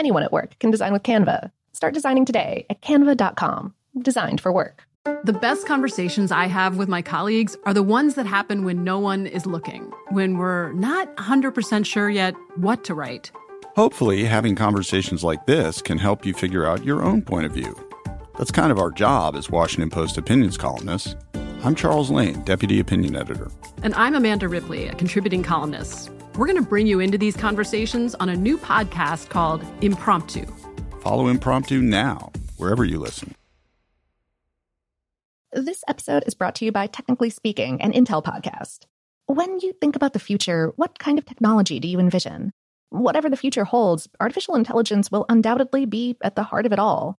Anyone at work can design with Canva. Start designing today at canva.com. Designed for work. The best conversations I have with my colleagues are the ones that happen when no one is looking, when we're not 100% sure yet what to write. Hopefully, having conversations like this can help you figure out your own point of view. That's kind of our job as Washington Post opinions columnists. I'm Charles Lane, Deputy Opinion Editor. And I'm Amanda Ripley, a contributing columnist. We're going to bring you into these conversations on a new podcast called Impromptu. Follow Impromptu now, wherever you listen. This episode is brought to you by Technically Speaking, an Intel podcast. When you think about the future, what kind of technology do you envision? Whatever the future holds, artificial intelligence will undoubtedly be at the heart of it all.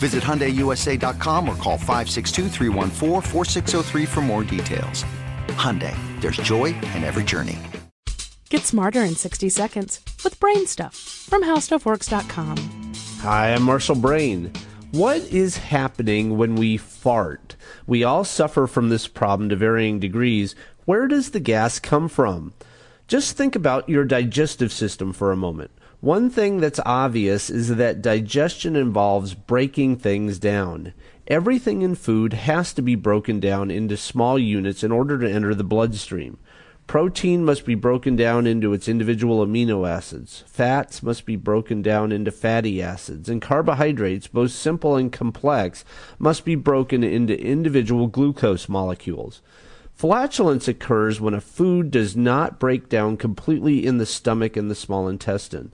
Visit HyundaiUSA.com or call 562 for more details. Hyundai, there's joy in every journey. Get smarter in 60 seconds with Brain Stuff from HowStuffWorks.com. Hi, I'm Marshall Brain. What is happening when we fart? We all suffer from this problem to varying degrees. Where does the gas come from? Just think about your digestive system for a moment. One thing that's obvious is that digestion involves breaking things down. Everything in food has to be broken down into small units in order to enter the bloodstream. Protein must be broken down into its individual amino acids. Fats must be broken down into fatty acids. And carbohydrates, both simple and complex, must be broken into individual glucose molecules. Flatulence occurs when a food does not break down completely in the stomach and the small intestine.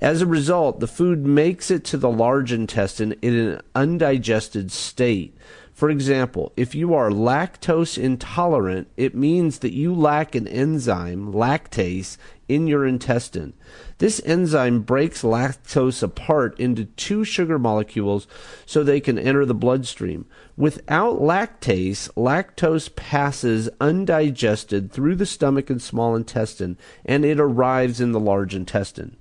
As a result, the food makes it to the large intestine in an undigested state. For example, if you are lactose intolerant, it means that you lack an enzyme, lactase, in your intestine. This enzyme breaks lactose apart into two sugar molecules so they can enter the bloodstream. Without lactase, lactose passes undigested through the stomach and small intestine and it arrives in the large intestine.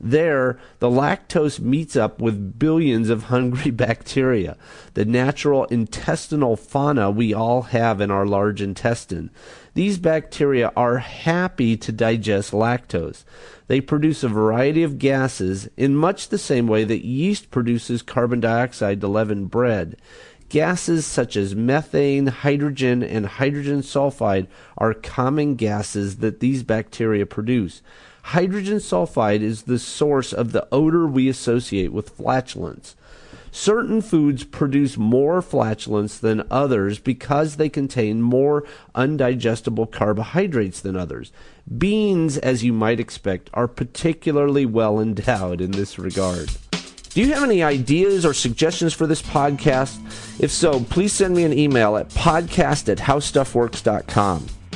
There, the lactose meets up with billions of hungry bacteria, the natural intestinal fauna we all have in our large intestine. These bacteria are happy to digest lactose. They produce a variety of gases in much the same way that yeast produces carbon dioxide to leaven bread. Gases such as methane, hydrogen, and hydrogen sulfide are common gases that these bacteria produce. Hydrogen sulfide is the source of the odor we associate with flatulence. Certain foods produce more flatulence than others because they contain more undigestible carbohydrates than others. Beans, as you might expect, are particularly well endowed in this regard. Do you have any ideas or suggestions for this podcast? If so, please send me an email at podcast at howstuffworks.com.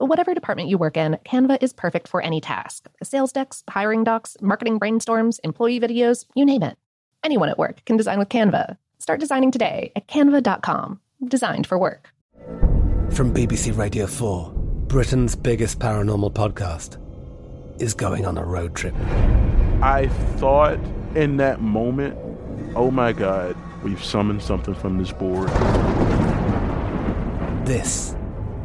Whatever department you work in, Canva is perfect for any task sales decks, hiring docs, marketing brainstorms, employee videos, you name it. Anyone at work can design with Canva. Start designing today at canva.com. Designed for work. From BBC Radio 4, Britain's biggest paranormal podcast is going on a road trip. I thought in that moment, oh my God, we've summoned something from this board. This